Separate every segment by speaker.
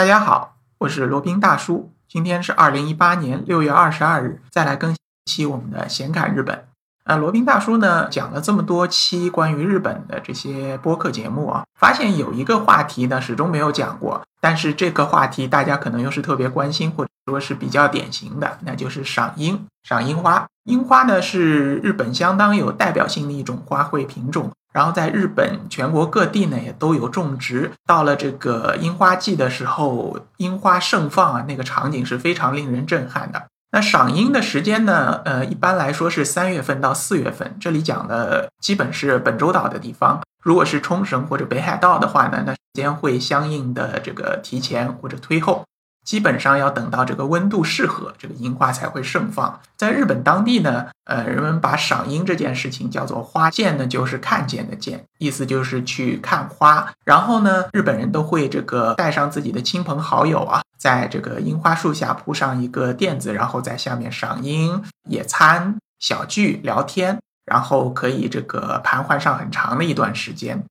Speaker 1: 大家好，我是罗宾大叔。今天是二零一八年六月二十二日，再来更新一期我们的闲侃日本。呃，罗宾大叔呢讲了这么多期关于日本的这些播客节目啊，发现有一个话题呢始终没有讲过，但是这个话题大家可能又是特别关心，或者说是比较典型的，那就是赏樱、赏樱花。樱花呢是日本相当有代表性的一种花卉品种。然后在日本全国各地呢也都有种植。到了这个樱花季的时候，樱花盛放啊，那个场景是非常令人震撼的。那赏樱的时间呢，呃，一般来说是三月份到四月份。这里讲的基本是本州岛的地方。如果是冲绳或者北海道的话呢，那时间会相应的这个提前或者推后。基本上要等到这个温度适合，这个樱花才会盛放。在日本当地呢，呃，人们把赏樱这件事情叫做花见呢，就是看见的见，意思就是去看花。然后呢，日本人都会这个带上自己的亲朋好友啊，在这个樱花树下铺上一个垫子，然后在下面赏樱、野餐、小聚、聊天，然后可以这个盘桓上很长的一段时间。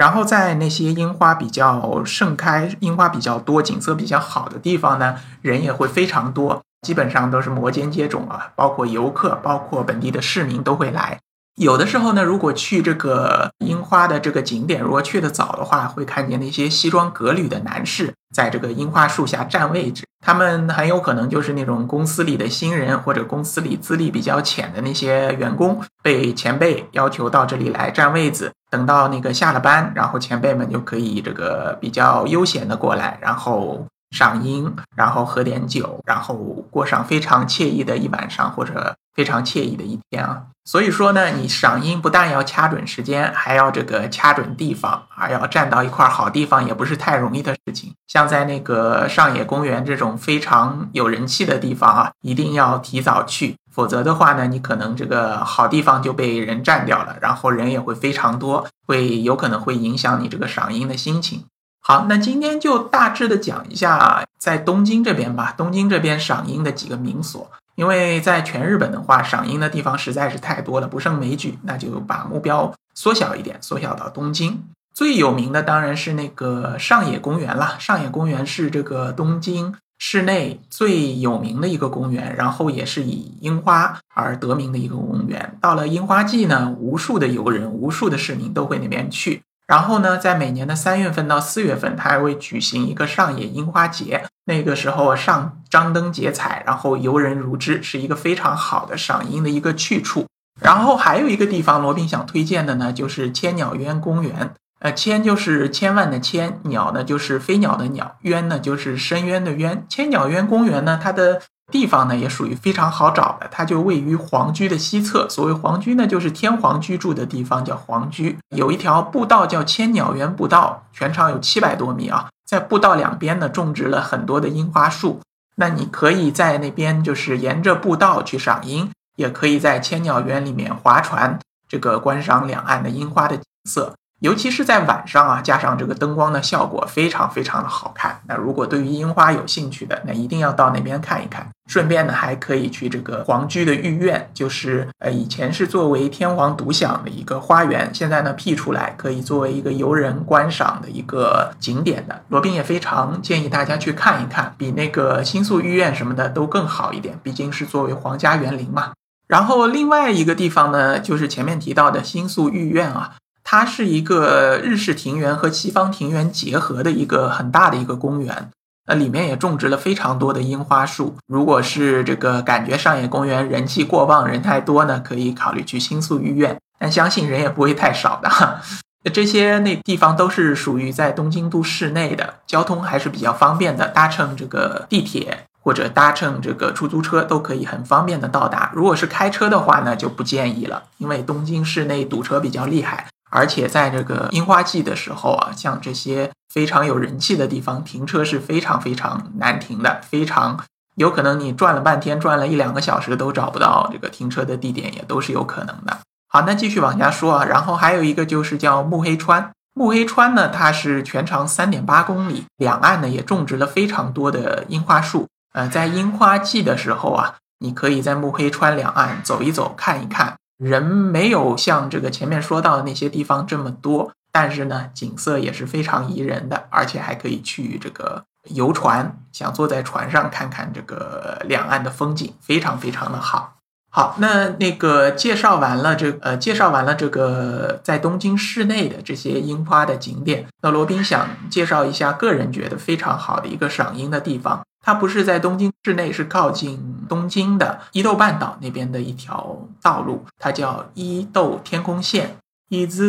Speaker 1: 然后在那些樱花比较盛开、樱花比较多、景色比较好的地方呢，人也会非常多，基本上都是摩肩接踵啊，包括游客、包括本地的市民都会来。有的时候呢，如果去这个樱花的这个景点，如果去的早的话，会看见那些西装革履的男士在这个樱花树下占位置。他们很有可能就是那种公司里的新人，或者公司里资历比较浅的那些员工，被前辈要求到这里来占位子。等到那个下了班，然后前辈们就可以这个比较悠闲的过来，然后赏樱，然后喝点酒，然后过上非常惬意的一晚上，或者非常惬意的一天啊。所以说呢，你赏樱不但要掐准时间，还要这个掐准地方，还要站到一块好地方，也不是太容易的事情。像在那个上野公园这种非常有人气的地方啊，一定要提早去。否则的话呢，你可能这个好地方就被人占掉了，然后人也会非常多，会有可能会影响你这个赏樱的心情。好，那今天就大致的讲一下在东京这边吧，东京这边赏樱的几个名所。因为在全日本的话，赏樱的地方实在是太多了，不胜枚举，那就把目标缩小一点，缩小到东京。最有名的当然是那个上野公园了，上野公园是这个东京。市内最有名的一个公园，然后也是以樱花而得名的一个公园。到了樱花季呢，无数的游人、无数的市民都会那边去。然后呢，在每年的三月份到四月份，它还会举行一个上野樱花节。那个时候上张灯结彩，然后游人如织，是一个非常好的赏樱的一个去处。然后还有一个地方，罗宾想推荐的呢，就是千鸟渊公园。呃，千就是千万的千，鸟呢就是飞鸟的鸟，渊呢就是深渊的渊。千鸟渊公园呢，它的地方呢也属于非常好找的，它就位于皇居的西侧。所谓皇居呢，就是天皇居住的地方，叫皇居。有一条步道叫千鸟园步道，全长有七百多米啊。在步道两边呢，种植了很多的樱花树。那你可以在那边就是沿着步道去赏樱，也可以在千鸟园里面划船，这个观赏两岸的樱花的景色。尤其是在晚上啊，加上这个灯光的效果，非常非常的好看。那如果对于樱花有兴趣的，那一定要到那边看一看。顺便呢，还可以去这个皇居的御苑，就是呃以前是作为天皇独享的一个花园，现在呢辟出来，可以作为一个游人观赏的一个景点的。罗宾也非常建议大家去看一看，比那个新宿御苑什么的都更好一点，毕竟是作为皇家园林嘛。然后另外一个地方呢，就是前面提到的新宿御苑啊。它是一个日式庭园和西方庭园结合的一个很大的一个公园，那里面也种植了非常多的樱花树。如果是这个感觉上野公园人气过旺，人太多呢，可以考虑去新宿御苑，但相信人也不会太少的哈。这些那地方都是属于在东京都市内的，交通还是比较方便的，搭乘这个地铁或者搭乘这个出租车都可以很方便的到达。如果是开车的话呢，就不建议了，因为东京市内堵车比较厉害。而且在这个樱花季的时候啊，像这些非常有人气的地方，停车是非常非常难停的，非常有可能你转了半天，转了一两个小时都找不到这个停车的地点，也都是有可能的。好，那继续往下说啊，然后还有一个就是叫木黑川，木黑川呢，它是全长三点八公里，两岸呢也种植了非常多的樱花树。呃，在樱花季的时候啊，你可以在木黑川两岸走一走，看一看。人没有像这个前面说到的那些地方这么多，但是呢，景色也是非常宜人的，而且还可以去这个游船，想坐在船上看看这个两岸的风景，非常非常的好。好，那那个介绍完了这呃，介绍完了这个在东京市内的这些樱花的景点，那罗宾想介绍一下个人觉得非常好的一个赏樱的地方。它不是在东京市内，是靠近东京的伊豆半岛那边的一条道路，它叫伊豆天空线。is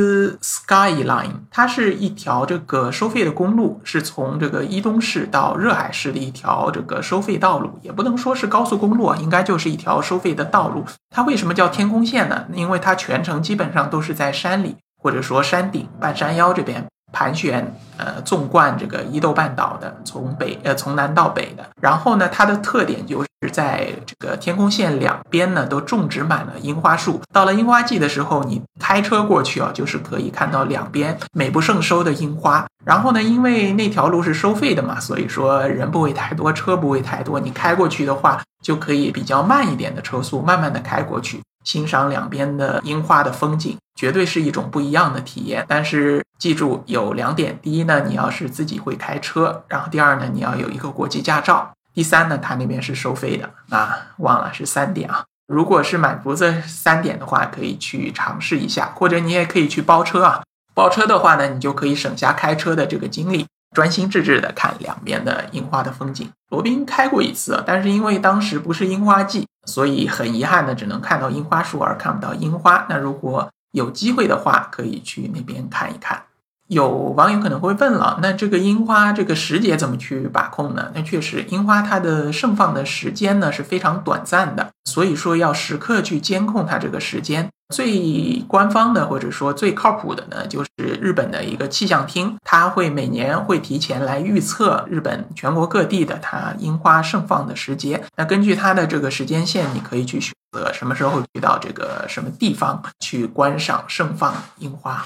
Speaker 1: Skyline，它是一条这个收费的公路，是从这个伊东市到热海市的一条这个收费道路，也不能说是高速公路啊，应该就是一条收费的道路。它为什么叫天空线呢？因为它全程基本上都是在山里，或者说山顶半山腰这边。盘旋，呃，纵贯这个伊豆半岛的，从北呃从南到北的。然后呢，它的特点就是在这个天空线两边呢都种植满了樱花树。到了樱花季的时候，你开车过去啊，就是可以看到两边美不胜收的樱花。然后呢，因为那条路是收费的嘛，所以说人不会太多，车不会太多。你开过去的话，就可以比较慢一点的车速，慢慢的开过去。欣赏两边的樱花的风景，绝对是一种不一样的体验。但是记住有两点：第一呢，你要是自己会开车；然后第二呢，你要有一个国际驾照；第三呢，它那边是收费的啊，忘了是三点啊。如果是满足这三点的话，可以去尝试一下，或者你也可以去包车啊。包车的话呢，你就可以省下开车的这个精力。专心致志的看两边的樱花的风景。罗宾开过一次，但是因为当时不是樱花季，所以很遗憾的只能看到樱花树而看不到樱花。那如果有机会的话，可以去那边看一看。有网友可能会问了，那这个樱花这个时节怎么去把控呢？那确实，樱花它的盛放的时间呢是非常短暂的，所以说要时刻去监控它这个时间。最官方的或者说最靠谱的呢，就是日本的一个气象厅，它会每年会提前来预测日本全国各地的它樱花盛放的时节。那根据它的这个时间线，你可以去选择什么时候去到这个什么地方去观赏盛放樱花。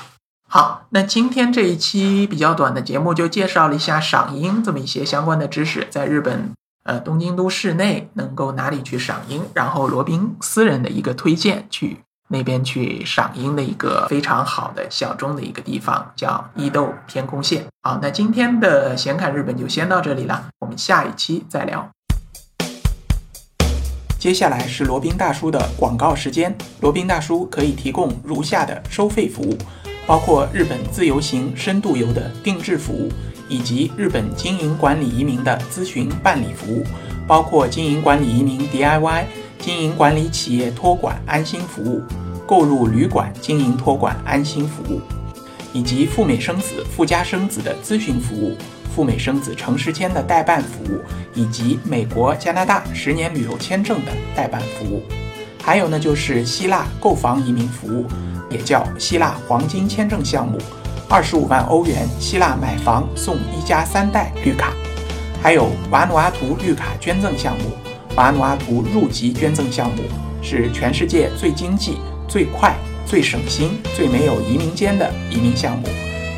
Speaker 1: 好，那今天这一期比较短的节目就介绍了一下赏樱这么一些相关的知识，在日本呃东京都市内能够哪里去赏樱，然后罗宾私人的一个推荐去。那边去赏樱的一个非常好的小众的一个地方，叫伊豆天空线。好，那今天的闲侃日本就先到这里了，我们下一期再聊。接下来是罗宾大叔的广告时间。罗宾大叔可以提供如下的收费服务，包括日本自由行、深度游的定制服务，以及日本经营管理移民的咨询办理服务，包括经营管理移民 DIY。经营管理企业托管安心服务，购入旅馆经营托管安心服务，以及赴美生子、赴加生子的咨询服务，赴美生子城市签的代办服务，以及美国、加拿大十年旅游签证的代办服务。还有呢，就是希腊购房移民服务，也叫希腊黄金签证项目，二十五万欧元希腊买房送一家三代绿卡，还有瓦努阿图绿卡捐赠项目。瓦努阿图入籍捐赠项目是全世界最经济、最快、最省心、最没有移民监的移民项目。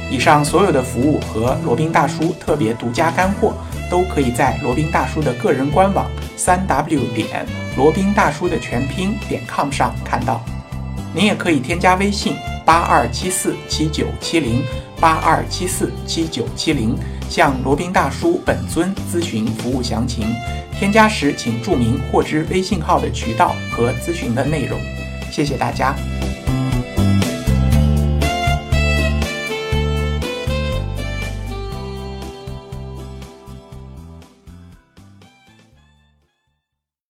Speaker 1: 以上所有的服务和罗宾大叔特别独家干货，都可以在罗宾大叔的个人官网三 w 点罗宾大叔的全拼点 com 上看到。您也可以添加微信八二七四七九七零八二七四七九七零，向罗宾大叔本尊咨询服务详情。添加时请注明获知微信号的渠道和咨询的内容，谢谢大家。